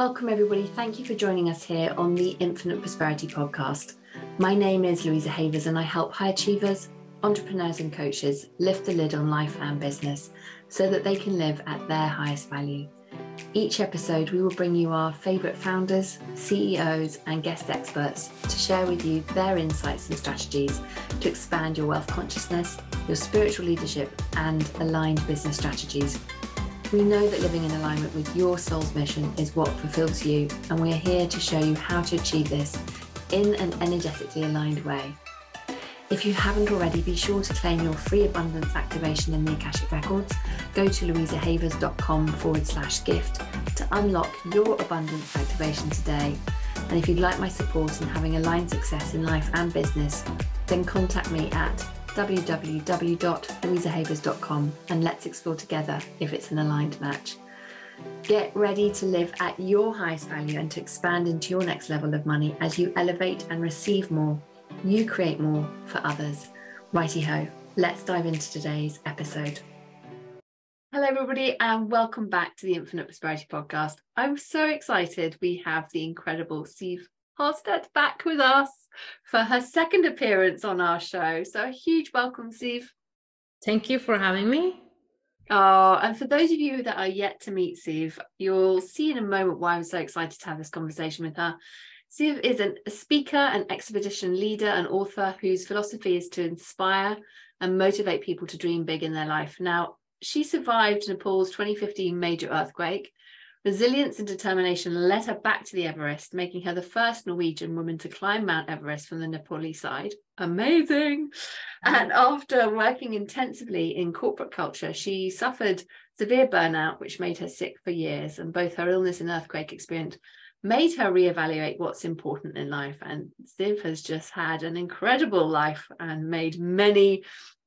Welcome, everybody. Thank you for joining us here on the Infinite Prosperity Podcast. My name is Louisa Havers, and I help high achievers, entrepreneurs, and coaches lift the lid on life and business so that they can live at their highest value. Each episode, we will bring you our favourite founders, CEOs, and guest experts to share with you their insights and strategies to expand your wealth consciousness, your spiritual leadership, and aligned business strategies. We know that living in alignment with your soul's mission is what fulfills you, and we are here to show you how to achieve this in an energetically aligned way. If you haven't already, be sure to claim your free abundance activation in the Akashic Records. Go to louisahavers.com forward slash gift to unlock your abundance activation today. And if you'd like my support in having aligned success in life and business, then contact me at www.louisahavers.com and let's explore together if it's an aligned match. Get ready to live at your highest value and to expand into your next level of money as you elevate and receive more you create more for others. Righty ho, let's dive into today's episode. Hello, everybody, and welcome back to the Infinite Prosperity Podcast. I'm so excited we have the incredible Siv Harstad back with us for her second appearance on our show. So, a huge welcome, Siv. Thank you for having me. Oh, and for those of you that are yet to meet Siv, you'll see in a moment why I'm so excited to have this conversation with her. Siv is a speaker, an expedition leader, and author whose philosophy is to inspire and motivate people to dream big in their life. Now, she survived Nepal's 2015 major earthquake. Resilience and determination led her back to the Everest, making her the first Norwegian woman to climb Mount Everest from the Nepali side. Amazing. Mm-hmm. And after working intensively in corporate culture, she suffered severe burnout, which made her sick for years. And both her illness and earthquake experience made her reevaluate what's important in life. And Siv has just had an incredible life and made many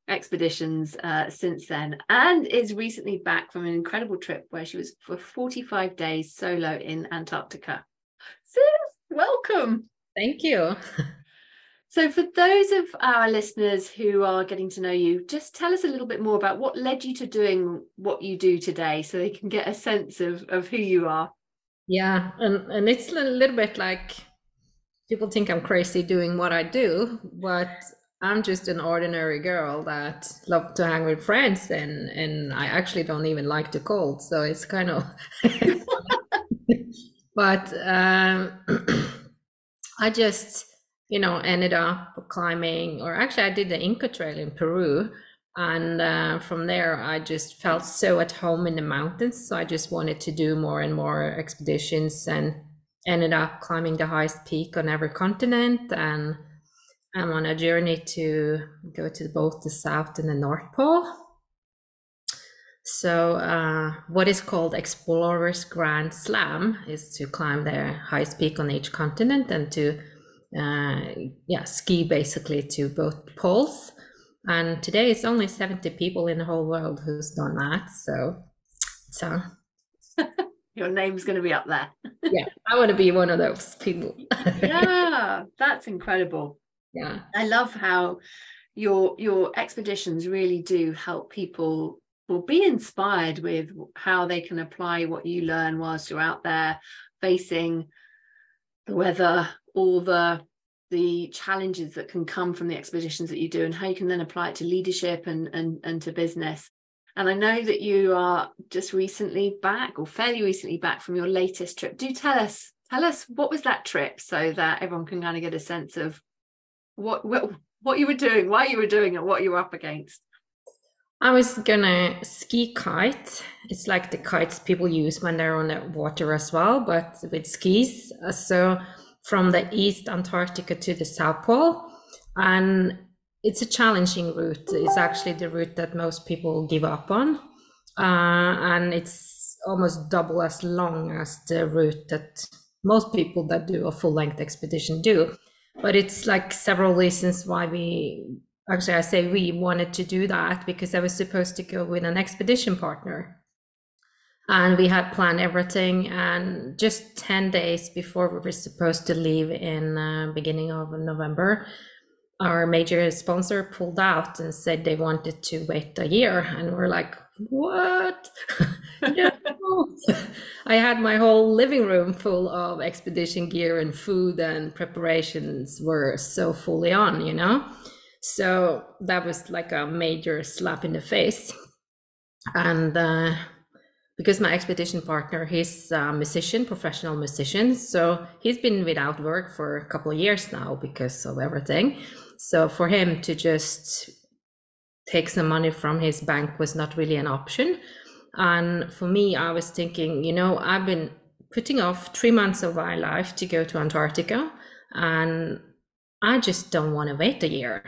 expeditions uh, since then, and is recently back from an incredible trip where she was for 45 days solo in Antarctica. Siv, welcome. Thank you. So, for those of our listeners who are getting to know you, just tell us a little bit more about what led you to doing what you do today so they can get a sense of, of who you are. Yeah, and and it's a little bit like people think I'm crazy doing what I do, but I'm just an ordinary girl that love to hang with friends, and and I actually don't even like the cold, so it's kind of. but um, I just you know ended up climbing, or actually I did the Inca Trail in Peru, and uh, from there i just felt so at home in the mountains so i just wanted to do more and more expeditions and ended up climbing the highest peak on every continent and i'm on a journey to go to both the south and the north pole. So uh, what is called explorers grand slam is to climb the highest peak on each continent and to uh, yeah ski basically to both poles. And today it's only 70 people in the whole world who's done that so so. Your name's going to be up there. Yeah i want to be one of those people. Yeah that's incredible yeah. I love how your your expeditions really do help people will be inspired with how they can apply what you learn whilst you're out there facing the weather all the the challenges that can come from the expeditions that you do and how you can then apply it to leadership and and, and to business. And i know that you are just recently back or fairly recently back from your latest trip. Do tell us tell us what was that trip so that everyone can kind of get a sense of what what, you were doing why you were doing it what you were up against I was gonna ski kite. It's like the kites people use when they're on the water as well, but with skis. So from the East Antarctica to the South Pole. And it's a challenging route. It's actually the route that most people give up on. Uh, and it's almost double as long as the route that most people that do a full length expedition do. But it's like several reasons why we actually, I say we wanted to do that because I was supposed to go with an expedition partner and we had planned everything and just 10 days before we were supposed to leave in uh, beginning of november our major sponsor pulled out and said they wanted to wait a year and we're like what. I had my whole living room full of expedition gear and food, and preparations were so fully on, you know? So that was like a major slap in the face. And uh, because my expedition partner, he's a musician, professional musician. So he's been without work for a couple of years now because of everything. So for him to just take some money from his bank was not really an option. And for me, I was thinking, you know, I've been putting off three months of my life to go to Antarctica, and I just don't want to wait a year.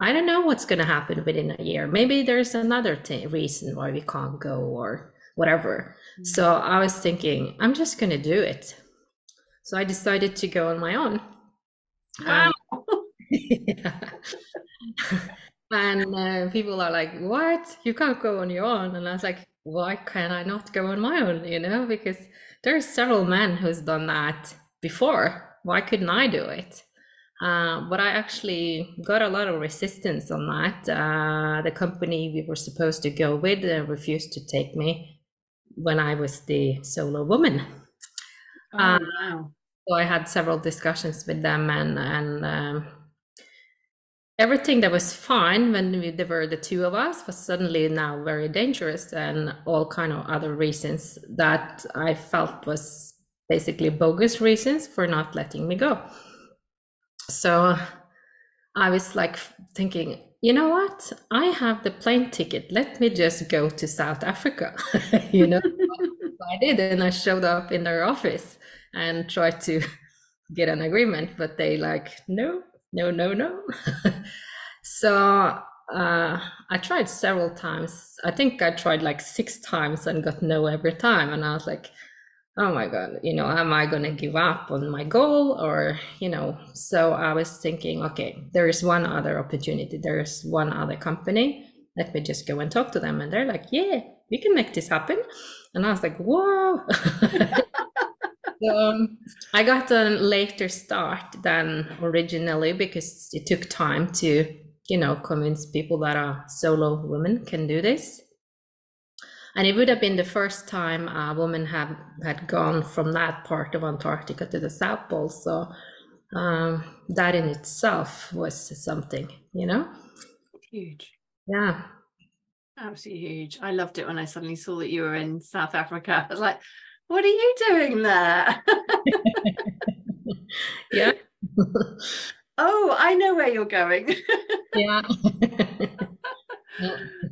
I don't know what's going to happen within a year. Maybe there's another t- reason why we can't go or whatever. Mm-hmm. So I was thinking, I'm just going to do it. So I decided to go on my own. Wow. and uh, people are like, "What? You can't go on your own?" And I was like, "Why can I not go on my own?" You know, because there are several men who's done that before. Why couldn't I do it? Uh, but I actually got a lot of resistance on that. Uh, the company we were supposed to go with uh, refused to take me when I was the solo woman. Oh, uh, wow. So I had several discussions with them, and and um, everything that was fine when we, there were the two of us was suddenly now very dangerous, and all kind of other reasons that I felt was basically bogus reasons for not letting me go. So I was like thinking, you know what? I have the plane ticket. Let me just go to South Africa. you know, I did, and I showed up in their office and tried to get an agreement, but they like, no, no, no, no. so uh, I tried several times. I think I tried like six times and got no every time. And I was like, oh my God, you know, am I going to give up on my goal? Or, you know, so I was thinking, okay, there is one other opportunity. There's one other company. Let me just go and talk to them. And they're like, yeah, we can make this happen. And I was like, whoa. um, I got a later start than originally because it took time to, you know, convince people that a solo woman can do this. And it would have been the first time a woman had, had gone from that part of Antarctica to the South Pole. So um, that in itself was something, you know. Huge. Yeah. Absolutely huge. I loved it when I suddenly saw that you were in South Africa. I was like, what are you doing there? yeah. oh, I know where you're going. yeah.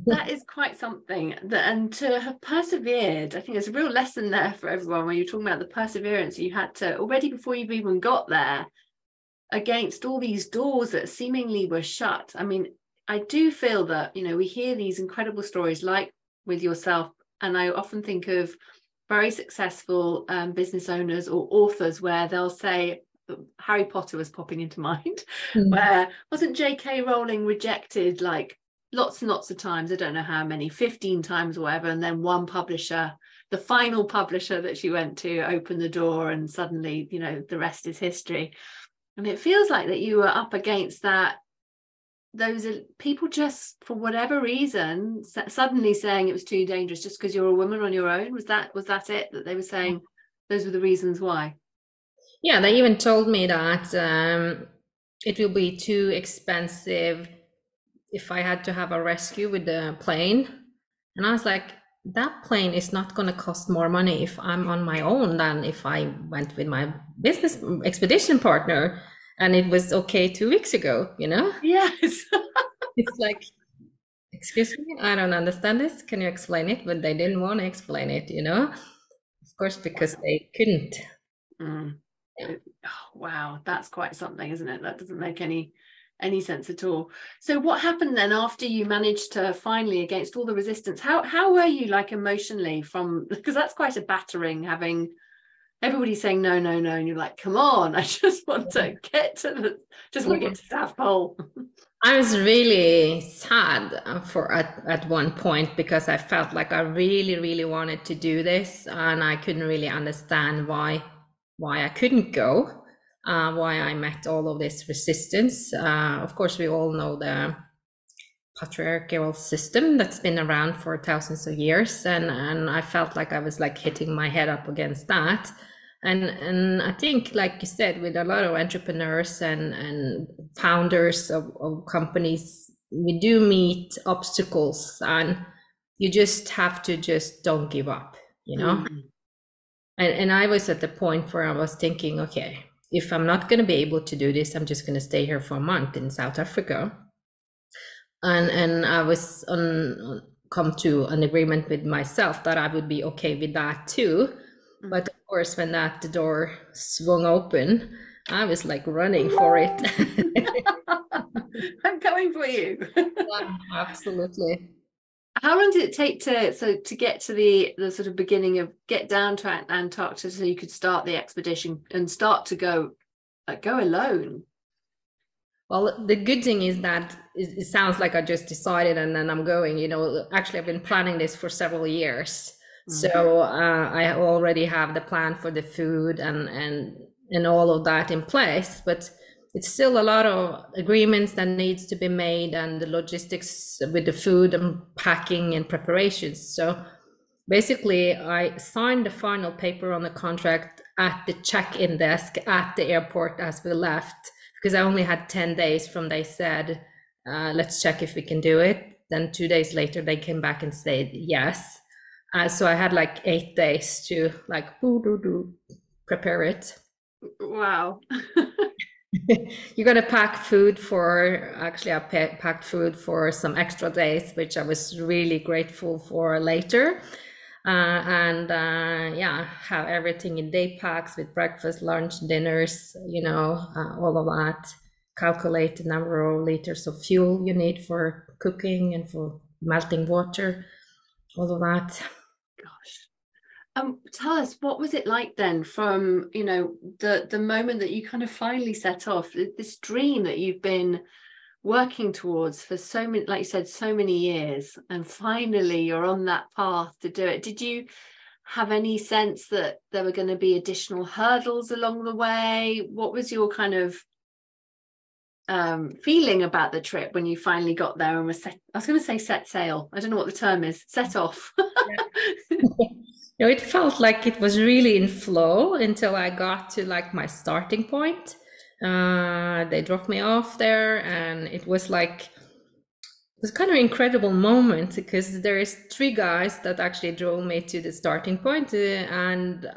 that is quite something that and to have persevered i think there's a real lesson there for everyone when you're talking about the perseverance you had to already before you've even got there against all these doors that seemingly were shut i mean i do feel that you know we hear these incredible stories like with yourself and i often think of very successful um, business owners or authors where they'll say Harry Potter was popping into mind, mm. where wasn't J.K. Rowling rejected like lots and lots of times? I don't know how many, 15 times or whatever. And then one publisher, the final publisher that she went to, opened the door, and suddenly, you know, the rest is history. And it feels like that you were up against that those are people just for whatever reason suddenly saying it was too dangerous just because you're a woman on your own. Was that was that it that they were saying those were the reasons why? Yeah they even told me that um, it will be too expensive if i had to have a rescue with the plane. And i was like that plane is not going to cost more money if i'm on my own than if i went with my business expedition partner and it was okay two weeks ago you know? Yes. It's like excuse me i don't understand this. Can you explain it? But they didn't want to explain it you know? Of course because they couldn't. Mm. yeah. oh, wow. That's quite something isn't it? That doesn't make any any sense at all. So what happened then after you managed to finally against all the resistance? How how were you like emotionally from because that's quite a battering having everybody's saying no, no, no, and you're like, come on, I just want to get to the, just want to get to South Pole. I was really sad for at, at one point because I felt like I really, really wanted to do this, and I couldn't really understand why why I couldn't go, uh, why I met all of this resistance. Uh, of course, we all know the patriarchal system that's been around for thousands of years and and I felt like I was like hitting my head up against that and and I think like you said with a lot of entrepreneurs and and founders of, of companies we do meet obstacles and you just have to just don't give up you know mm-hmm. and and I was at the point where I was thinking okay if I'm not going to be able to do this I'm just going to stay here for a month in South Africa and and I was on come to an agreement with myself that I would be okay with that too. Mm-hmm. But course, when that the door swung open, I was like running for it. I'm coming for you. yeah, absolutely. How long did it take to so to get to the the sort of beginning of get down to Antarctica so you could start the expedition and start to go like go alone? Well, the good thing is that it, sounds like I just decided and then I'm going. You know, actually, I've been planning this for several years. Mm-hmm. So uh, I already have the plan for the food and and and all of that in place. But it's still a lot of agreements that needs to be made and the logistics with the food and packing and preparations. So basically, I signed the final paper on the contract at the check-in desk at the airport as we left because I only had 10 days from they said, uh, let's check if we can do it. Then two days later, they came back and said yes. Uh, so I had like eight days to like prepare it. Wow. you got to pack food for actually I packed food for some extra days, which I was really grateful for later uh, and uh, yeah, have everything in day packs with breakfast, lunch, dinners, you know, uh, all of that. Calculate the number of liters of fuel you need for cooking and for melting water, all of that. Um, tell us what was it like then from you know the the moment that you kind of finally set off this dream that you've been working towards for so many like you said so many years and finally you're on that path to do it. Did you have any sense that there were going to be additional hurdles along the way? What was your kind of um, feeling about the trip when you finally got there and was set i was going to say set sail. I don't know what the term is set off it felt like it was really in flow until i got to like my starting point uh, they dropped me off there, and it was like it was kind of incredible moment because there is three guys that actually drove me to the starting uh, and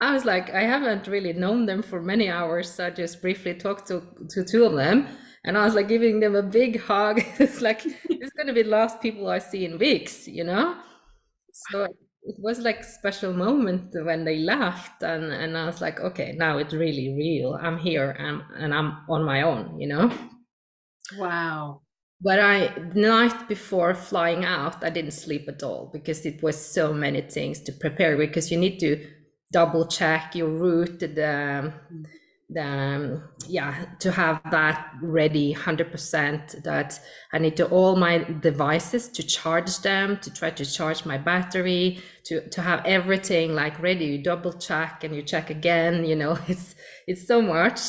I was like, I haven't really known them for many hours. I just briefly talked to to two of them, and I was like giving them a big hug. it's like it's gonna be the last people I see in weeks, you know. So it was like special moment when they left and and i was like okay now it's really real. I'm here and, and i'm on my own you know? Wow. But i the night before flying out i didn't sleep at all because it was so many things to prepare because you need to double check your route the mm. the um, yeah to have that ready 100% that i need to all my devices to charge them to try to charge my battery to to have everything like ready. You double check and you check again you know it's it's so much.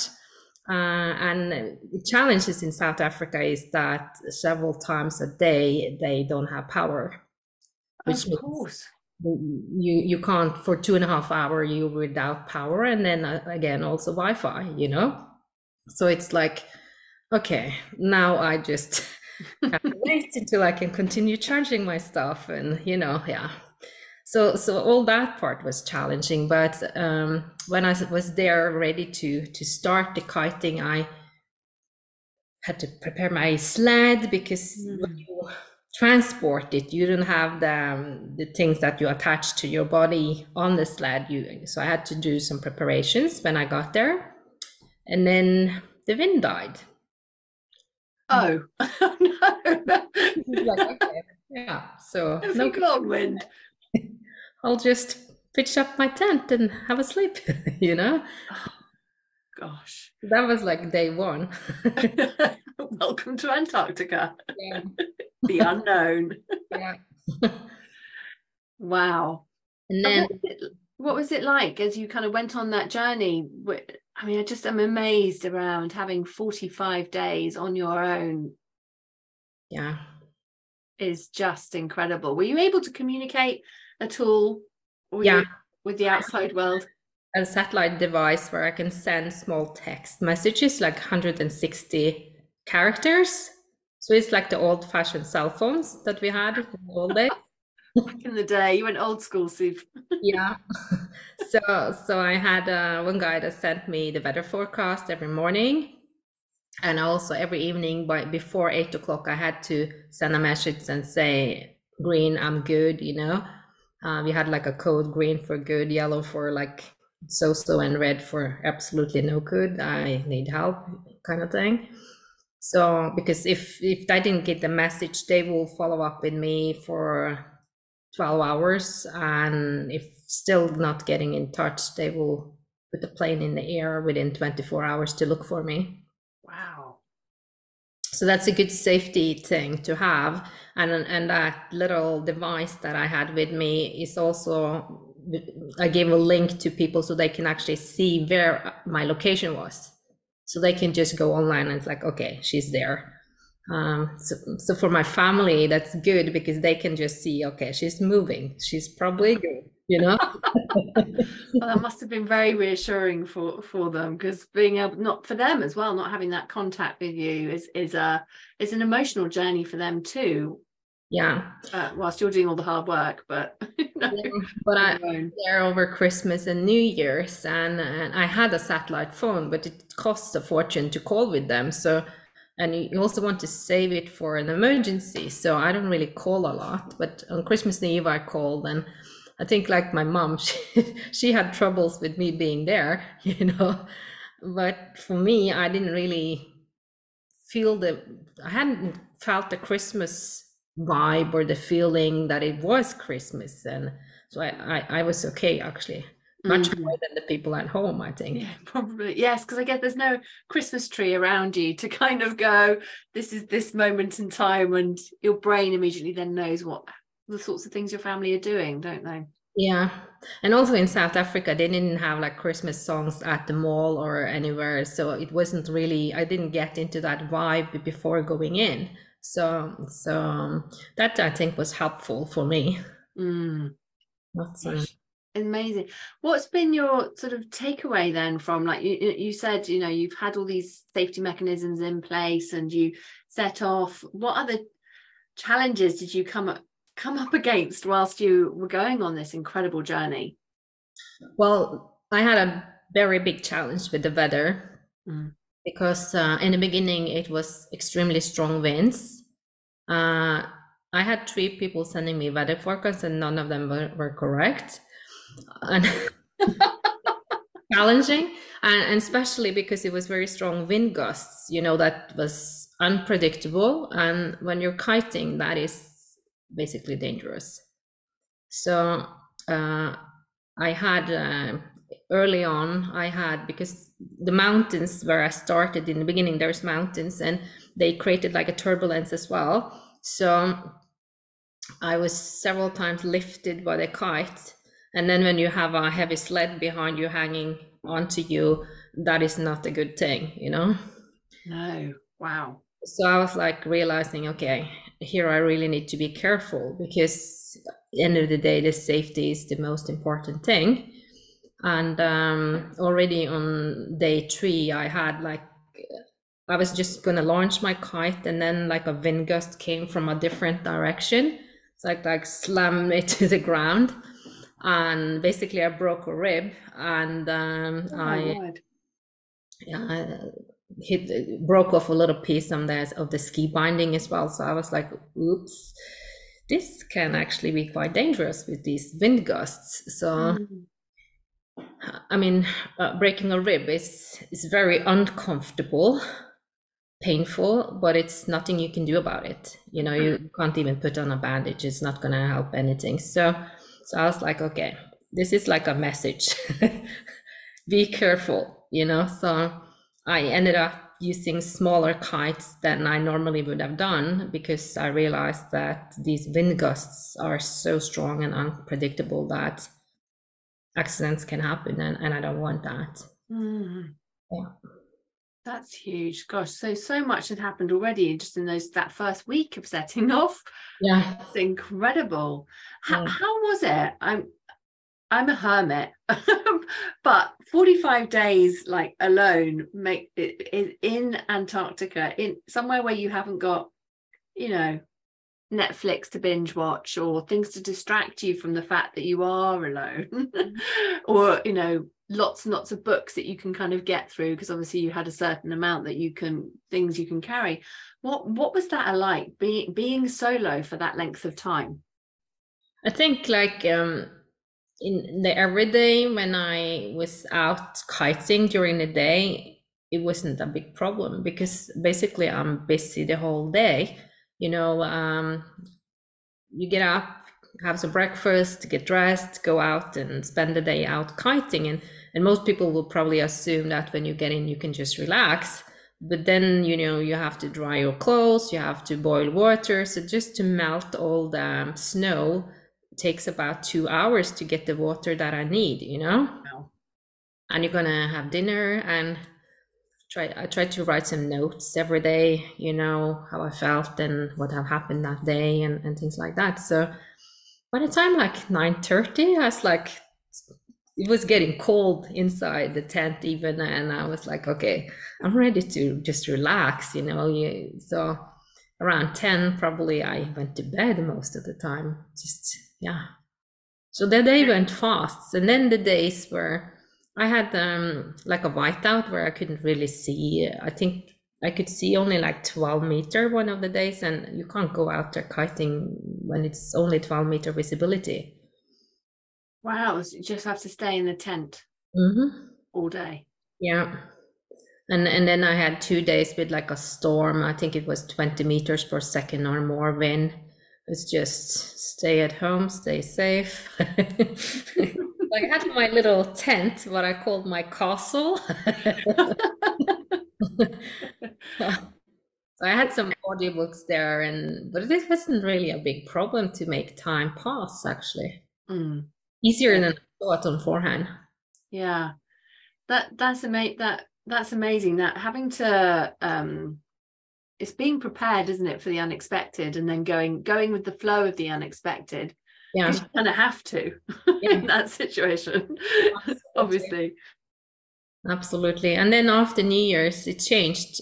Uh, and the challenges in south africa is that several times a day they don't have power which of course you you can't for two and a half hour you without power and then uh, again also wi-fi you know so it's like okay now i just wait until i can continue charging my stuff and you know yeah so so all that part was challenging but um, when i was there ready to to start the kiting i had to prepare my sled because mm. Transport it. You don't have the um, the things that you attach to your body on the sled. You so i had to do some preparations when i got there. And then the wind died. Oh, no. Like, okay. yeah so no long wind. I'll just pitch up my tent and have a sleep you know? Oh, gosh that was like day one welcome to antarctica yeah the unknown. yeah. wow. And then what was, it, what was, it, like as you kind of went on that journey? I mean, I just am amazed around having 45 days on your own. Yeah. is just incredible. Were you able to communicate at all yeah. with the outside world? A satellite device where I can send small text messages, like 160 characters. So it's like the old fashioned cell phones that we had in the old days. Back in the day, you went old school, Siv. yeah. So so I had uh, one guy that sent me the weather forecast every morning, and also every evening by before eight o'clock, I had to send a message and say, "Green, I'm good." You know, uh, we had like a code: green for good, yellow for like so-so, and red for absolutely no good. I need help, kind of thing. So because if if I didn't get the message, they will follow up with me for 12 hours and if still not getting in touch they will put the plane in the air within 24 hours to look for me wow so that's a good safety thing to have and and that little device that i had with me is also i gave a link to people so they can actually see where my location was. So they can just go online and it's like okay she's there. Um, so, so for my family that's good because they can just see okay she's moving. She's probably good you know? Well, that must have been very reassuring for for them because being able not for them as well not having that contact with you is is a is an emotional journey for them too yeah uh, whilst you're doing all the hard work but yeah, but i there over christmas and new year's and and i had a satellite phone but it costs a fortune to call with them so and you also want to save it for an emergency. So I don't really call a lot, but on Christmas Eve I called, and I think like my mom, she, she had troubles with me being there, you know. But for me, I didn't really feel the, I hadn't felt the Christmas vibe or the feeling that it was Christmas, and so I, I, I was okay actually. Much mm. more than the people at home i think. Yeah probably yes because i guess there's no christmas tree around you to kind of go this is this moment in time and your brain immediately then knows what the sorts of things your family are doing don't they? Yeah and also in south africa they didn't have like christmas songs at the mall or anywhere so it wasn't really i didn't get into that vibe before going in so so um, that i think was helpful for me. Mm. Not so amazing. What's been your sort of takeaway then from like you, you said you know you've had all these safety mechanisms in place and you set off. What other challenges did you come up come up against whilst you were going on this incredible journey? Well i had a very big challenge with the weather. Mm. Because uh, in the beginning it was extremely strong winds. Uh, i had three people sending me weather forecasts and none of them were, were correct. And challenging and, and, especially because it was very strong wind gusts you know that was unpredictable. And when you're kiting that is basically dangerous. So uh, i had uh, early on i had because the mountains where i started in the beginning there's mountains and they created like a turbulence as well so i was several times lifted by the kite and then when you have a heavy sled behind you hanging onto you, that is not a good thing, you know? No. Wow. So I was like realizing, okay, here I really need to be careful because end of the day, the safety is the most important thing. And um, already on day three, I had like I was just gonna launch my kite, and then like a wind gust came from a different direction. It's like like slam it to the ground, and basically I broke a rib and um, oh, I, yeah, hit broke off a little piece of the of the ski binding as well. So I was like, oops, this can actually be quite dangerous with these wind gusts. So. Mm. I mean, uh, breaking a rib is is very uncomfortable, painful, but it's nothing you can do about it. You know, you can't even put on a bandage; it's not going to help anything. So, so I was like, okay, this is like a message. Be careful, you know. So I ended up using smaller kites than I normally would have done because I realized that these wind gusts are so strong and unpredictable that accidents can happen and, and I don't want that. Mm. Yeah. That's huge. Gosh, so so much had happened already just in those that first week of setting off. Yeah. It's incredible. How, Yeah. how was it? I'm I'm a hermit, but 45 days like alone make it, it in Antarctica, in somewhere where you haven't got, you know, Netflix to binge watch or things to distract you from the fact that you are alone, or you know, lots and lots of books that you can kind of get through because obviously you had a certain amount that you can things you can carry. What what was that like being being solo for that length of time? I think like um in the everyday when I was out kiting during the day, it wasn't a big problem because basically I'm busy the whole day. You know, um, you get up, have some breakfast, get dressed, go out and spend the day out kiting. And, and most people will probably assume that when you get in, you can just relax. But then, you know, you have to dry your clothes, you have to boil water. So just to melt all the snow takes about two hours to get the water that I need, you know? Wow. And you're gonna have dinner and try I try to write some notes every day, you know, how I felt and what have happened that day and, and things like that. So by the time like 9:30, I was like it was getting cold inside the tent even and I was like, okay, I'm ready to just relax, you know. You, so around 10 probably I went to bed most of the time. Just yeah. So the day went fast. And then the days where I had um like a whiteout where I couldn't really see. I think I could see only like 12 meter one of the days, and you can't go out there kiting when it's only 12 meter visibility. Wow, so you just have to stay in the tent Mm-hmm. all day. Yeah. And and then I had two days with like a storm. I think it was 20 meters per second or more wind. It's just stay at home, stay safe. I had my little tent, what I called my castle. So I had some audiobooks there and but it wasn't really a big problem to make time pass actually. Mm, Easier than I thought on forehand. yeah, that that's ama- that that's amazing. That having to um, it's being prepared, isn't it, for the unexpected, and then going going with the flow of the unexpected. Yeah. You kind of have to Yeah. in that situation, obviously. Absolutely. And then after New Year's, it changed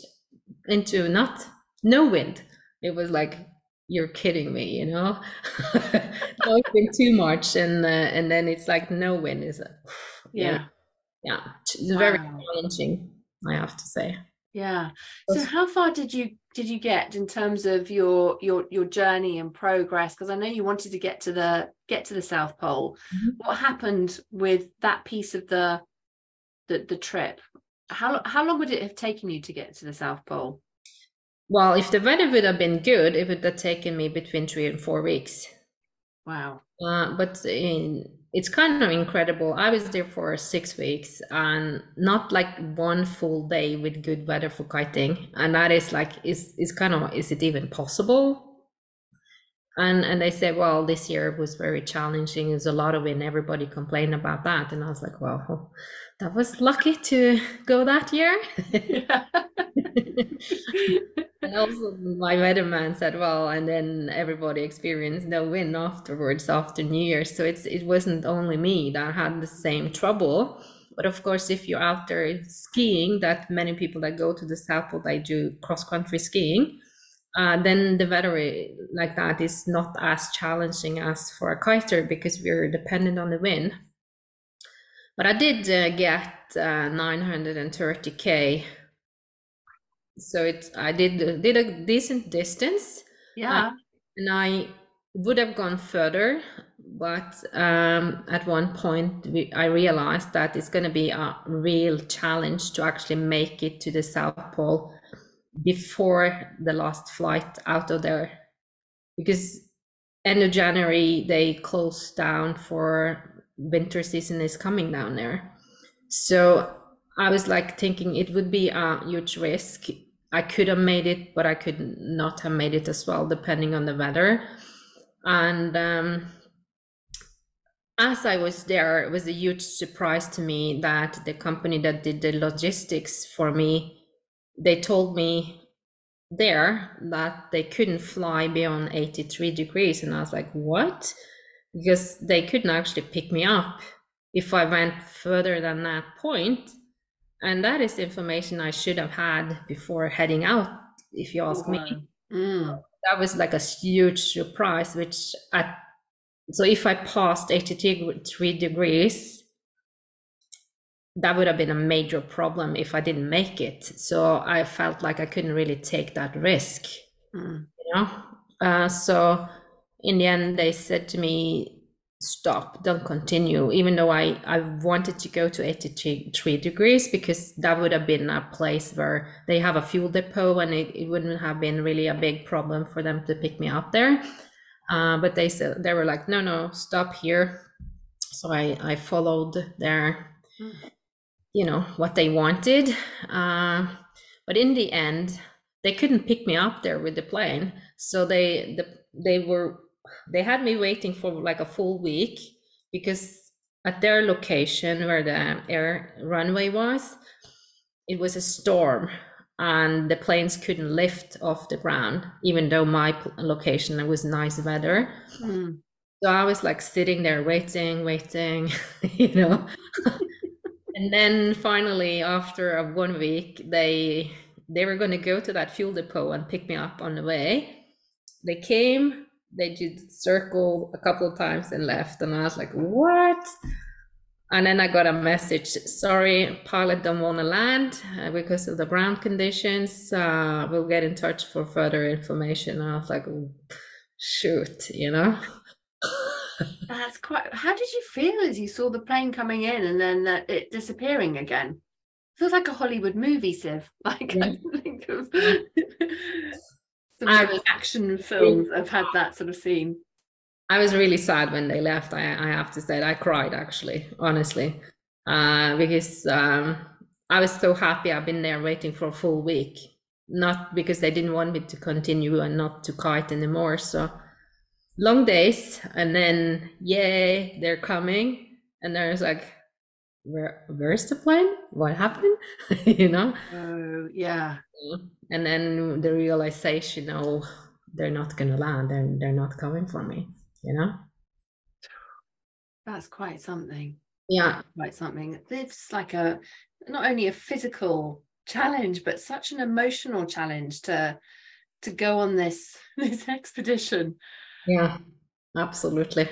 into not no wind. It was like, you're kidding me, you know? no, it's been too much, and uh, and then it's like no wind is, a, Yeah, yeah, it's very Wow. challenging, I have to say. Yeah. So how far did you did you get in terms of your your your journey and progress? Because I know you wanted to get to the get to the South Pole. Mhm. What happened with that piece of the the the trip? How how long would it have taken you to get to the South Pole? Well, if the weather would have been good, it would have taken me between three and four weeks. Wow. Uh, but in, it's kind of incredible. I was there for six weeks and not like one full day with good weather for kiting. And that is like, is is kind of, is it even possible? And and they said, well, this year was very challenging. There's a lot of wind. Everybody complained about that. And I was like, well, oh, that was lucky to go that year. And also, my weatherman said, "Well," and then everybody experienced no wind afterwards after New Year. So it's it wasn't only me that had the same trouble. But of course, if you're out there skiing, that many people that go to the South Pole they do cross country skiing, uh, then the weather like that is not as challenging as for a kiter because we're dependent on the wind. But I did uh, get uh, 930k so it I did did a decent distance yeah. and I would have gone further but um, at one point we, I realized that it's going to be a real challenge to actually make it to the South Pole before the last flight out of there because end of January they close down for winter season is coming down there so I was like thinking it would be a huge risk. I could have made it, but I could not have made it as well, depending on the weather. And um, as I was there, it was a huge surprise to me that the company that did the logistics for me they told me there that they couldn't fly beyond 83 degrees. And I was like, what? Because they couldn't actually pick me up if I went further than that point. And that is information I should have had before heading out, if you ask me. Mm. That was like a huge surprise, which at so if I passed 83 degrees, that would have been a major problem if I didn't make it. So I felt like I couldn't really take that risk, mm. you know. Uh, so in the end, they said to me, "Stop! Don't continue." Even though I I wanted to go to 83 degrees because that would have been a place where they have a fuel depot and it, it wouldn't have been really a big problem for them to pick me up there. Uh, but they said they were like, "No, no, stop here." So I I followed their. You know what they wanted uh, but in the end they couldn't pick me up there with the plane. So they the, they were they had me waiting for like a full week because at their location where the air runway was it was a storm and the planes couldn't lift off the ground even though my location was nice weather. Mm. so i was like sitting there waiting waiting you know and then finally after a one week they they were going to go to that fuel depot and pick me up on the way. They came they did circle a couple of times and left and i was like what? And then i got a message sorry pilot don't want to land uh, because of the ground conditions uh, we'll get in touch for further information. And i was like shoot you know That's quite. How did you feel as you saw the plane coming in and then uh, it disappearing again? Feels like a Hollywood movie, Siv. Like yeah. I think of some I, action films have had that sort of scene. I was really sad when they left. I, I have to say, I cried actually, honestly, uh, because um, I was so happy. I've been there waiting for a full week, not because they didn't want me to continue and not to kite anymore. So long days and then yay they're coming. And there's like where where's the plane? What happened? You know? Oh yeah. And then the realization oh they're not gonna land they're, they're not coming for me you know? That's quite something. Yeah. Quite something. It's like a not only a physical challenge but such an emotional challenge to to go on this this expedition yeah, absolutely.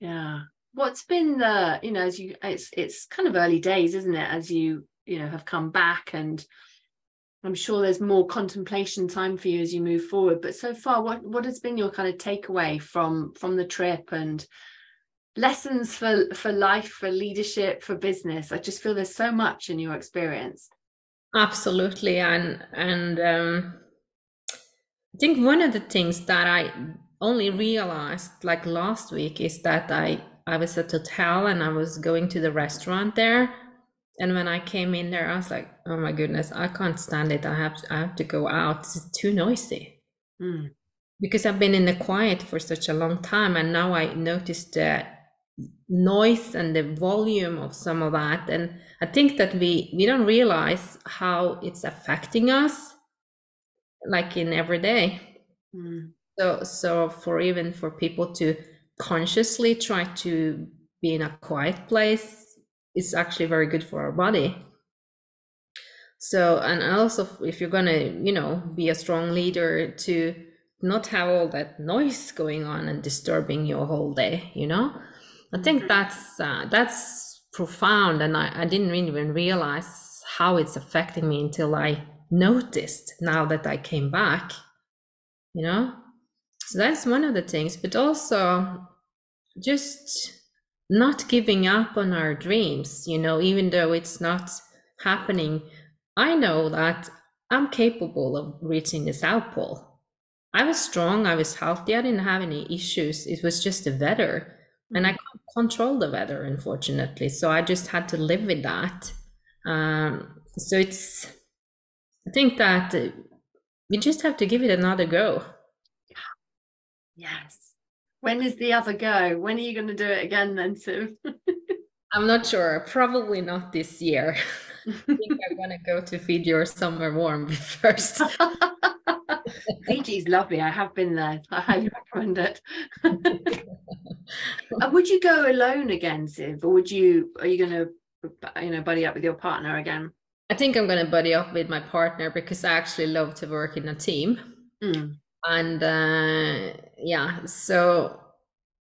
Yeah. What's been the, you know, as you it's it's kind of early days, isn't it, as you, you know, have come back and I'm sure there's more contemplation time for you as you move forward. But so far, what what has been your kind of takeaway from from the trip and lessons for for life, for leadership, for business? I just feel there's so much in your experience. Absolutely, and and um, I think one of the things that I only realized like last week is that I I was at hotel and I was going to the restaurant there. And when I came in there, I was like, oh my goodness, I can't stand it. I have to, I have to go out. It's too noisy. Mm. Because I've been in the quiet for such a long time. And now I noticed the noise and the volume of some of that. And I think that we, we don't realize how it's affecting us like in every day. Mm. So, so for even for people to consciously try to be in a quiet place is actually very good for our body. So, and also if you're gonna, you know, be a strong leader to not have all that noise going on and disturbing your whole day, you know, I think mm-hmm. that's uh, that's profound, and I, I didn't even realize how it's affecting me until I noticed now that I came back, you know so that's one of the things, but also just not giving up on our dreams, you know, even though it's not happening. I know that I'm capable of reaching the South Pole. I was strong, I was healthy, I didn't have any issues. It was just the weather. And I mm. can't control the weather, unfortunately. So I just had to live with that. Um, so it's, I think that we just have to give it another go. Yes. When is the other go? When are you going to do it again then, Siv? I'm not sure. Probably not this year. I think I'm gonna go to Fiji or somewhere warm first. Fiji's lovely. I have been there. I highly recommend it. and would you go alone again, Siv, or would you? Are you going to, you know, buddy up with your partner again? I think I'm going to buddy up with my partner because I actually love to work in a team. Mm. And uh, yeah, so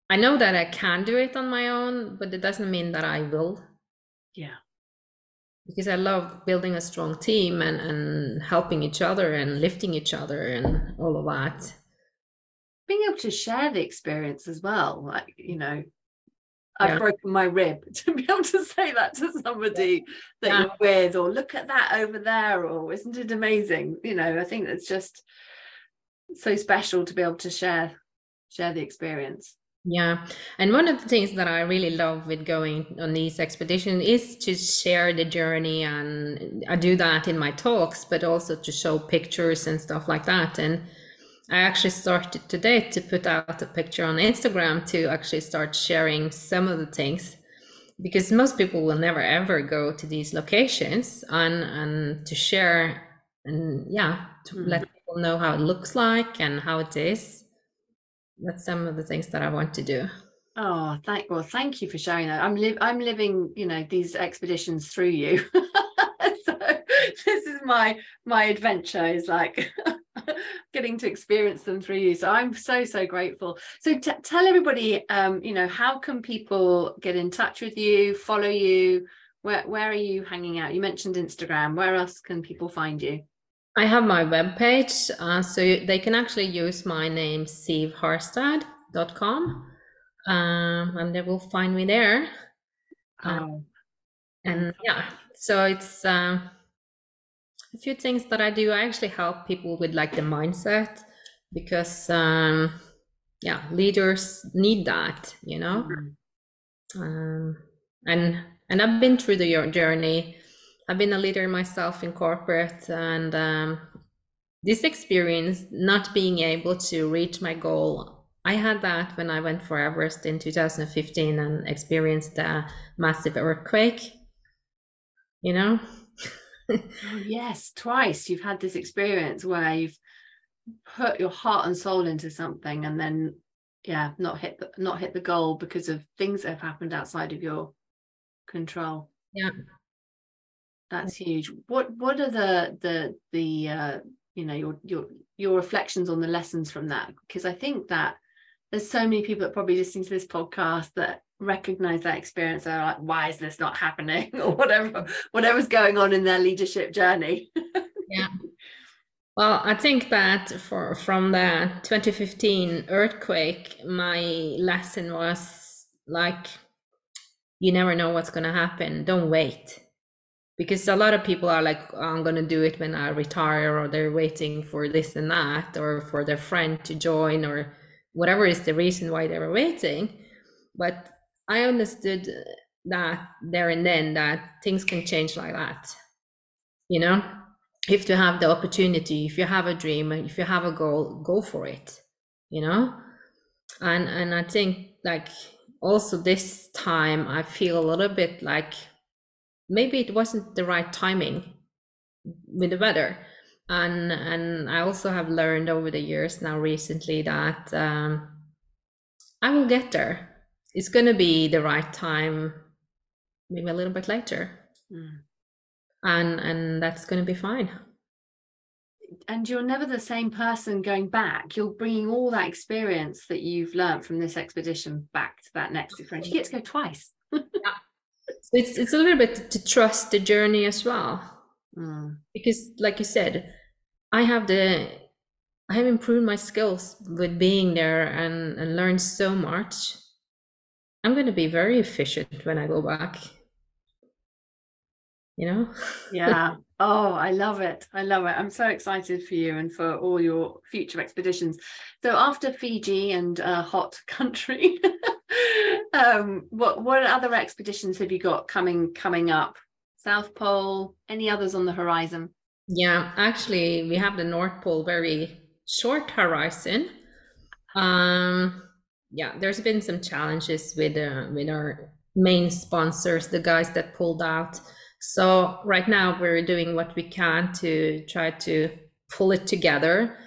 I know that I can do it on my own, but it doesn't mean that I will. Yeah. Because I love building a strong team and, and helping each other and lifting each other and all of that. Being able to share the experience as well, like, you know, I've yeah. broken my rib to be able to say that to somebody that yeah. you're with, or look at that over there, or isn't it amazing? You know, I think it's just so special to be able to share share the experience. Yeah. And one of the things that I really love with going on these expeditions is to share the journey. And I do that in my talks, but also to show pictures and stuff like that. And I actually started today to put out a picture on Instagram to actually start sharing some of the things because most people will never ever go to these locations and, and to share and yeah, to mm. let people know how it looks like and how it is that's some of the things that I want to do. Oh, thank well, thank you for sharing that. I'm li- I'm living, you know, these expeditions through you. so this is my my adventure is like getting to experience them through you. So I'm so so grateful. So t- tell everybody, um, you know, how can people get in touch with you, follow you? Where where are you hanging out? You mentioned Instagram. Where else can people find you? I have my webpage, uh, so they can actually use my name, sivharstad.com, um, and they will find me there. Um, and yeah, so it's uh, a few things that I do. I actually help people with like the mindset because, um, yeah, leaders need that, you know. Mm-hmm. Um, and and I've been through the journey I've been a leader myself in corporate, and um, this experience, not being able to reach my goal, I had that when I went for Everest in 2015 and experienced a massive earthquake. You know? oh, yes, twice you've had this experience where you've put your heart and soul into something and then yeah not hit the, not hit the goal because of things that have happened outside of your control yeah that's huge. What what are the the the uh you know your your your reflections on the lessons from that? Because i think that there's so many people that probably listening to this podcast that recognize that experience they're like why is this not happening? Or whatever whatever's going on in their leadership journey. Yeah. Well i think that for from the 2015 earthquake my lesson was like you never know what's going to happen. Don't wait because a lot of people are like oh, i'm going to do it when i retire or they're waiting for this and that or for their friend to join or whatever is the reason why they were waiting. But i understood that there and then that things can change like that you know? If you have the opportunity if you have a dream if you have a goal go for it you know? And and i think like also this time i feel a little bit like maybe it wasn't the right timing with the weather. And and i also have learned over the years now recently that um, i will get there. It's going to be the right time maybe a little bit later. Mm. and and that's going to be fine. And you're never the same person going back. You're bringing all that experience that you've learned from this expedition back to that next experience. You get to go twice. Yeah it's it's a little bit to trust the journey as well. Mm. because like you said i have the i have improved my skills with being there and and learned so much. I'm going to be very efficient when i go back. You know? Yeah oh i love it i love it i'm so excited for you and for all your future expeditions so after fiji and a hot country um, what what other expeditions have you got coming coming up? South Pole, any others on the horizon? Yeah, actually, we have the North Pole very short horizon. Um, yeah, there's been some challenges with uh, with our main sponsors, the guys that pulled out. So right now we're doing what we can to try to pull it together.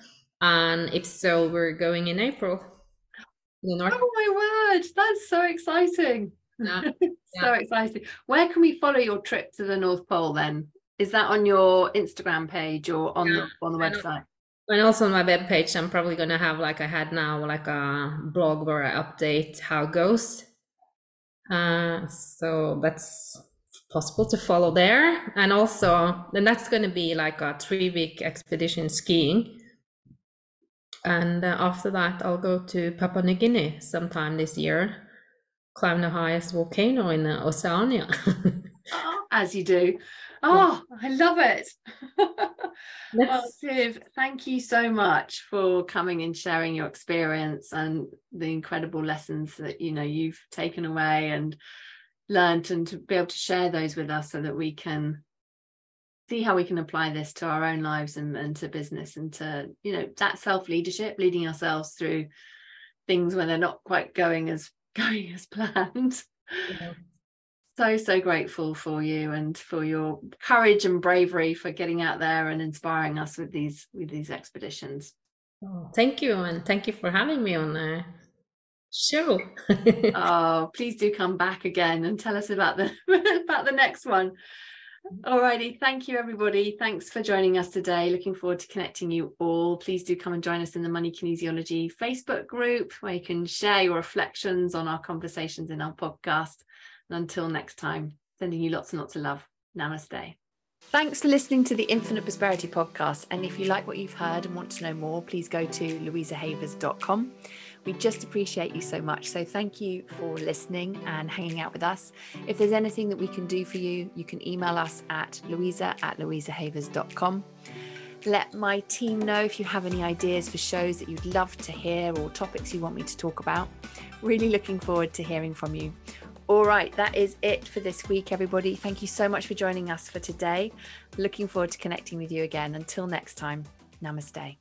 And if so, we're going in April. In oh my word, that's so exciting. Yeah. so exciting. Where can we follow your trip to the North Pole then? Is that on your Instagram page or on yeah. the on the website? And also on my web page, I'm probably gonna have like I had now, like a blog where I update how it goes. Uh, so that's possible to follow there. And also, then that's going to be like a three week expedition skiing. And uh, after that, I'll go to Papua New Guinea sometime this year, climb the highest volcano in Oceania. oh, as you do. Oh, I love it. well, Siv, thank you so much for coming and sharing your experience and the incredible lessons that you know you've taken away and learned and to be able to share those with us so that we can see how we can apply this to our own lives and, and to business and to you know that self leadership leading ourselves through things when they're not quite going as going as planned yeah. so so grateful for you and for your courage and bravery for getting out there and inspiring us with these with these expeditions oh, thank you and thank you for having me on there Sure. oh, please do come back again and tell us about the about the next one. Alrighty, thank you everybody. Thanks for joining us today. Looking forward to connecting you all. Please do come and join us in the Money Kinesiology Facebook group where you can share your reflections on our conversations in our podcast. And until next time, sending you lots and lots of love. Namaste. Thanks for listening to the Infinite Prosperity podcast. And if you like what you've heard and want to know more, please go to louisahavers.com. We just appreciate you so much. So thank you for listening and hanging out with us. If there's anything that we can do for you, you can email us at louisa at louisahavers.com. Let my team know if you have any ideas for shows that you'd love to hear or topics you want me to talk about. Really looking forward to hearing from you. All right, that is it for this week, everybody. Thank you so much for joining us for today. Looking forward to connecting with you again. Until next time, namaste.